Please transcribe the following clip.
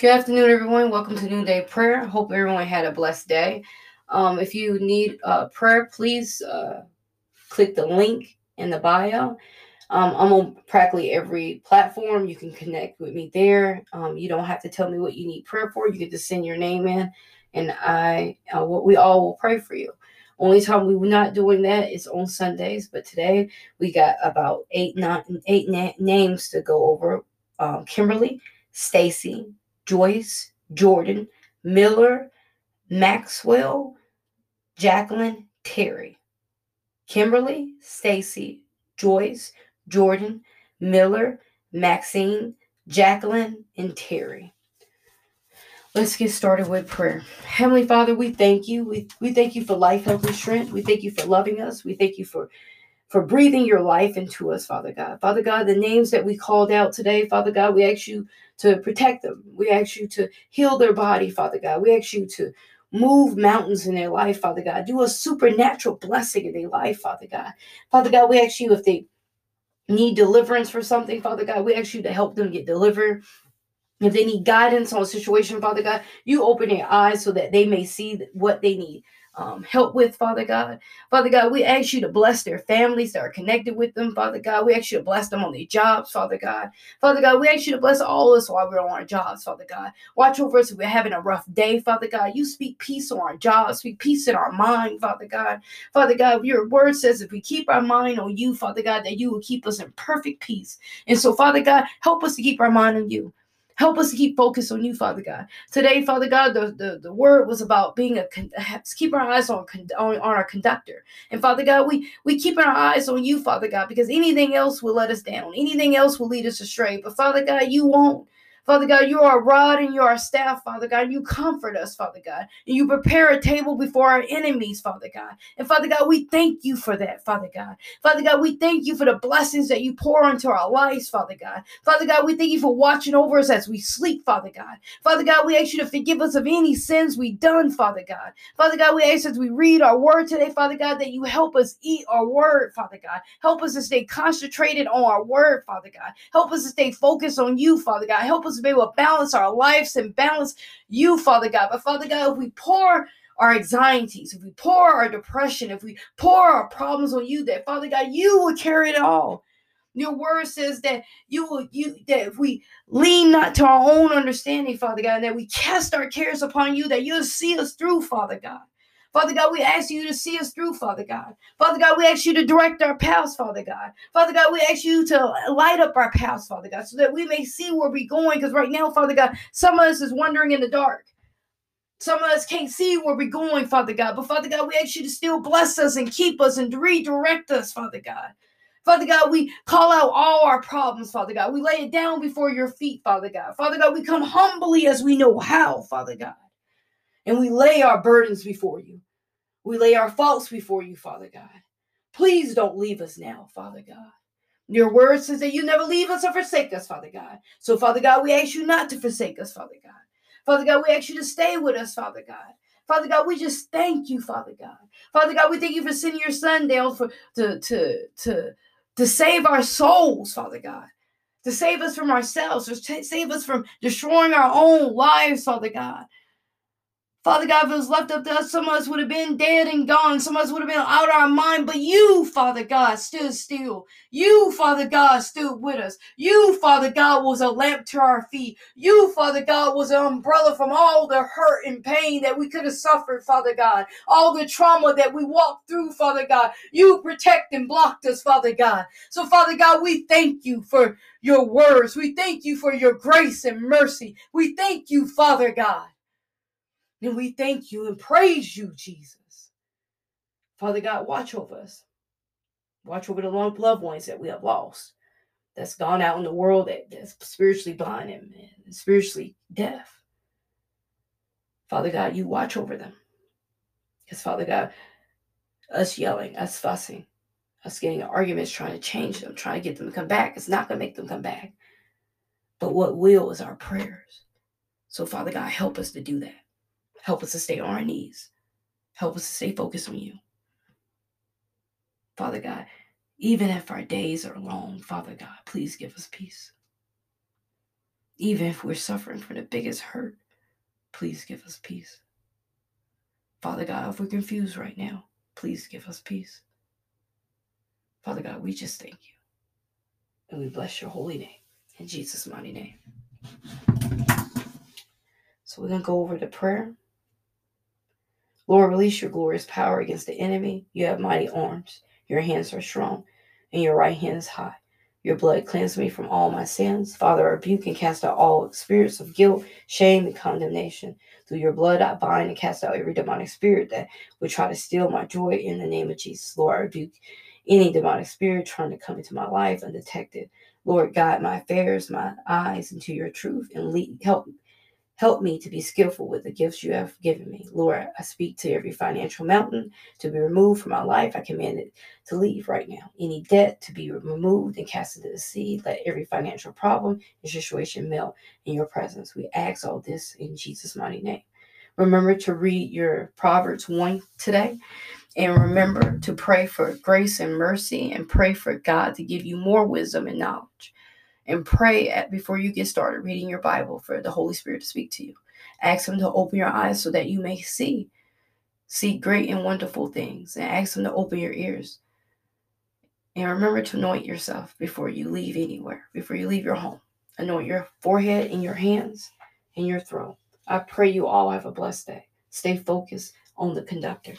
Good afternoon, everyone. Welcome to Noonday Prayer. Hope everyone had a blessed day. Um, if you need uh, prayer, please uh, click the link in the bio. Um, I'm on practically every platform. You can connect with me there. Um, you don't have to tell me what you need prayer for. You can just send your name in, and I, uh, what we all will pray for you. Only time we were not doing that is on Sundays, but today we got about eight, nine, eight na- names to go over. Um, Kimberly, Stacy, Joyce, Jordan, Miller, Maxwell, Jacqueline, Terry, Kimberly, Stacy, Joyce, Jordan, Miller, Maxine, Jacqueline, and Terry. Let's get started with prayer. Heavenly Father, we thank you. We, we thank you for life, health, and strength. We thank you for loving us. We thank you for for breathing your life into us, Father God. Father God, the names that we called out today, Father God, we ask you to protect them. We ask you to heal their body, Father God. We ask you to move mountains in their life, Father God. Do a supernatural blessing in their life, Father God. Father God, we ask you if they need deliverance for something, Father God, we ask you to help them get delivered. If they need guidance on a situation, Father God, you open their eyes so that they may see what they need um, help with, Father God. Father God, we ask you to bless their families that are connected with them, Father God. We ask you to bless them on their jobs, Father God. Father God, we ask you to bless all of us while we're on our jobs, Father God. Watch over us if we're having a rough day, Father God. You speak peace on our jobs, speak peace in our mind, Father God. Father God, your word says if we keep our mind on you, Father God, that you will keep us in perfect peace. And so, Father God, help us to keep our mind on you. Help us to keep focused on you, Father God. Today, Father God, the, the, the word was about being a keep our eyes on, on, on our conductor. And Father God, we we keep our eyes on you, Father God, because anything else will let us down. Anything else will lead us astray. But Father God, you won't. Father God, you are a rod and you are a staff, Father God. You comfort us, Father God. And you prepare a table before our enemies, Father God. And Father God, we thank you for that, Father God. Father God, we thank you for the blessings that you pour into our lives, Father God. Father God, we thank you for watching over us as we sleep, Father God. Father God, we ask you to forgive us of any sins we've done, Father God. Father God, we ask as we read our word today, Father God, that you help us eat our word, Father God. Help us to stay concentrated on our word, Father God. Help us to stay focused on you, Father God. Help us to be able to balance our lives and balance you, Father God. But Father God, if we pour our anxieties, if we pour our depression, if we pour our problems on you, that Father God, you will carry it all. Your word says that you will you that if we lean not to our own understanding, Father God, and that we cast our cares upon you, that you'll see us through, Father God. Father God, we ask you to see us through, Father God. Father God, we ask you to direct our paths, Father God. Father God, we ask you to light up our paths, Father God, so that we may see where we're going. Because right now, Father God, some of us is wandering in the dark. Some of us can't see where we're going, Father God. But Father God, we ask you to still bless us and keep us and redirect us, Father God. Father God, we call out all our problems, Father God. We lay it down before your feet, Father God. Father God, we come humbly as we know how, Father God and we lay our burdens before you. We lay our faults before you, Father God. Please don't leave us now, Father God. Your word says that you never leave us or forsake us, Father God. So, Father God, we ask you not to forsake us, Father God. Father God, we ask you to stay with us, Father God. Father God, we just thank you, Father God. Father God, we thank you for sending your son down for to to to to save our souls, Father God. To save us from ourselves, to save us from destroying our own lives, Father God. Father God, if it was left up to us, some of us would have been dead and gone. Some of us would have been out of our mind. But you, Father God, stood still. You, Father God, stood with us. You, Father God, was a lamp to our feet. You, Father God, was an umbrella from all the hurt and pain that we could have suffered, Father God. All the trauma that we walked through, Father God. You protect and blocked us, Father God. So, Father God, we thank you for your words. We thank you for your grace and mercy. We thank you, Father God. And we thank you and praise you, Jesus. Father God, watch over us. Watch over the loved ones that we have lost, that's gone out in the world that, that's spiritually blind and, and spiritually deaf. Father God, you watch over them. Because, Father God, us yelling, us fussing, us getting arguments, trying to change them, trying to get them to come back, it's not going to make them come back. But what will is our prayers. So, Father God, help us to do that. Help us to stay on our knees. Help us to stay focused on you. Father God, even if our days are long, Father God, please give us peace. Even if we're suffering from the biggest hurt, please give us peace. Father God, if we're confused right now, please give us peace. Father God, we just thank you. And we bless your holy name. In Jesus' mighty name. So we're going to go over to prayer. Lord, release your glorious power against the enemy. You have mighty arms. Your hands are strong, and your right hand is high. Your blood cleanse me from all my sins. Father, I rebuke and cast out all spirits of guilt, shame, and condemnation. Through your blood, I bind and cast out every demonic spirit that would try to steal my joy in the name of Jesus. Lord, I rebuke any demonic spirit trying to come into my life undetected. Lord, guide my affairs, my eyes into your truth, and lead, help Help me to be skillful with the gifts you have given me. Lord, I speak to every financial mountain to be removed from my life. I command it to leave right now. Any debt to be removed and cast into the sea. Let every financial problem and situation melt in your presence. We ask all this in Jesus' mighty name. Remember to read your Proverbs 1 today. And remember to pray for grace and mercy and pray for God to give you more wisdom and knowledge and pray at, before you get started reading your Bible for the Holy Spirit to speak to you. Ask Him to open your eyes so that you may see, see great and wonderful things, and ask Him to open your ears. And remember to anoint yourself before you leave anywhere, before you leave your home. Anoint your forehead and your hands and your throat. I pray you all have a blessed day. Stay focused on the conductor.